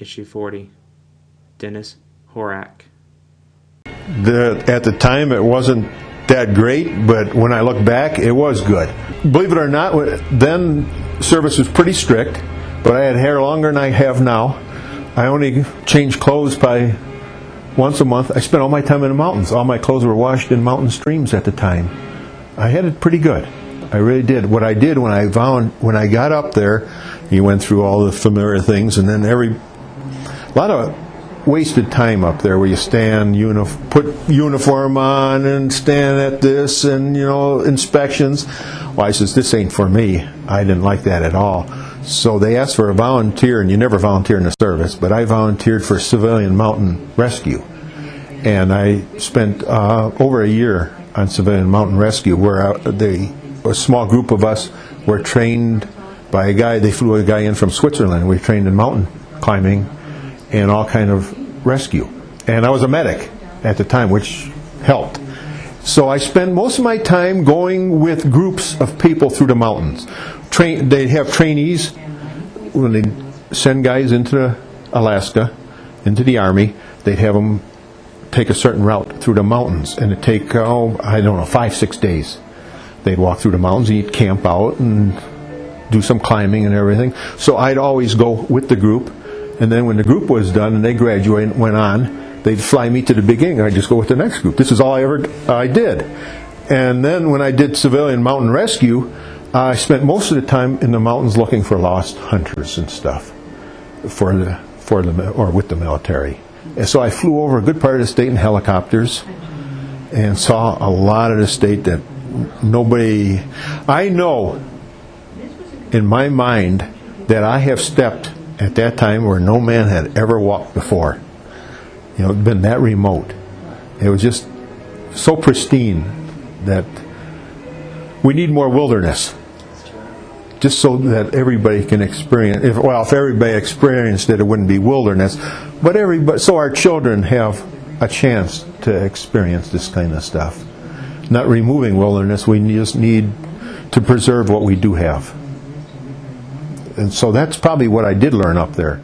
Issue 40. Dennis Horak. The, at the time, it wasn't that great, but when I look back, it was good. Believe it or not, then service was pretty strict, but I had hair longer than I have now. I only changed clothes by once a month. I spent all my time in the mountains. All my clothes were washed in mountain streams at the time. I had it pretty good. I really did. What I did when I found when I got up there, you went through all the familiar things, and then every a lot of wasted time up there where you stand, uni- put uniform on, and stand at this, and you know inspections. Well, I says this ain't for me. I didn't like that at all. So they asked for a volunteer, and you never volunteer in the service, but I volunteered for civilian mountain rescue, and I spent uh, over a year on civilian mountain rescue, where uh, they, a small group of us were trained by a guy. They flew a guy in from Switzerland. We trained in mountain climbing and all kind of rescue. And I was a medic at the time, which helped. So I spent most of my time going with groups of people through the mountains. Train, they'd have trainees when they send guys into Alaska, into the army. They'd have them take a certain route through the mountains, and it'd take oh I don't know five six days. They'd walk through the mountains, eat camp out, and do some climbing and everything. So I'd always go with the group, and then when the group was done and they graduated and went on, they'd fly me to the beginning. I'd just go with the next group. This is all I ever I did. And then when I did civilian mountain rescue, I spent most of the time in the mountains looking for lost hunters and stuff for the for the or with the military. And so I flew over a good part of the state in helicopters and saw a lot of the state that nobody I know in my mind that I have stepped at that time where no man had ever walked before. You know, been that remote. It was just so pristine that we need more wilderness. Just so that everybody can experience. If, well, if everybody experienced it, it wouldn't be wilderness. But everybody, so our children have a chance to experience this kind of stuff. Not removing wilderness, we just need to preserve what we do have and so that's probably what I did learn up there.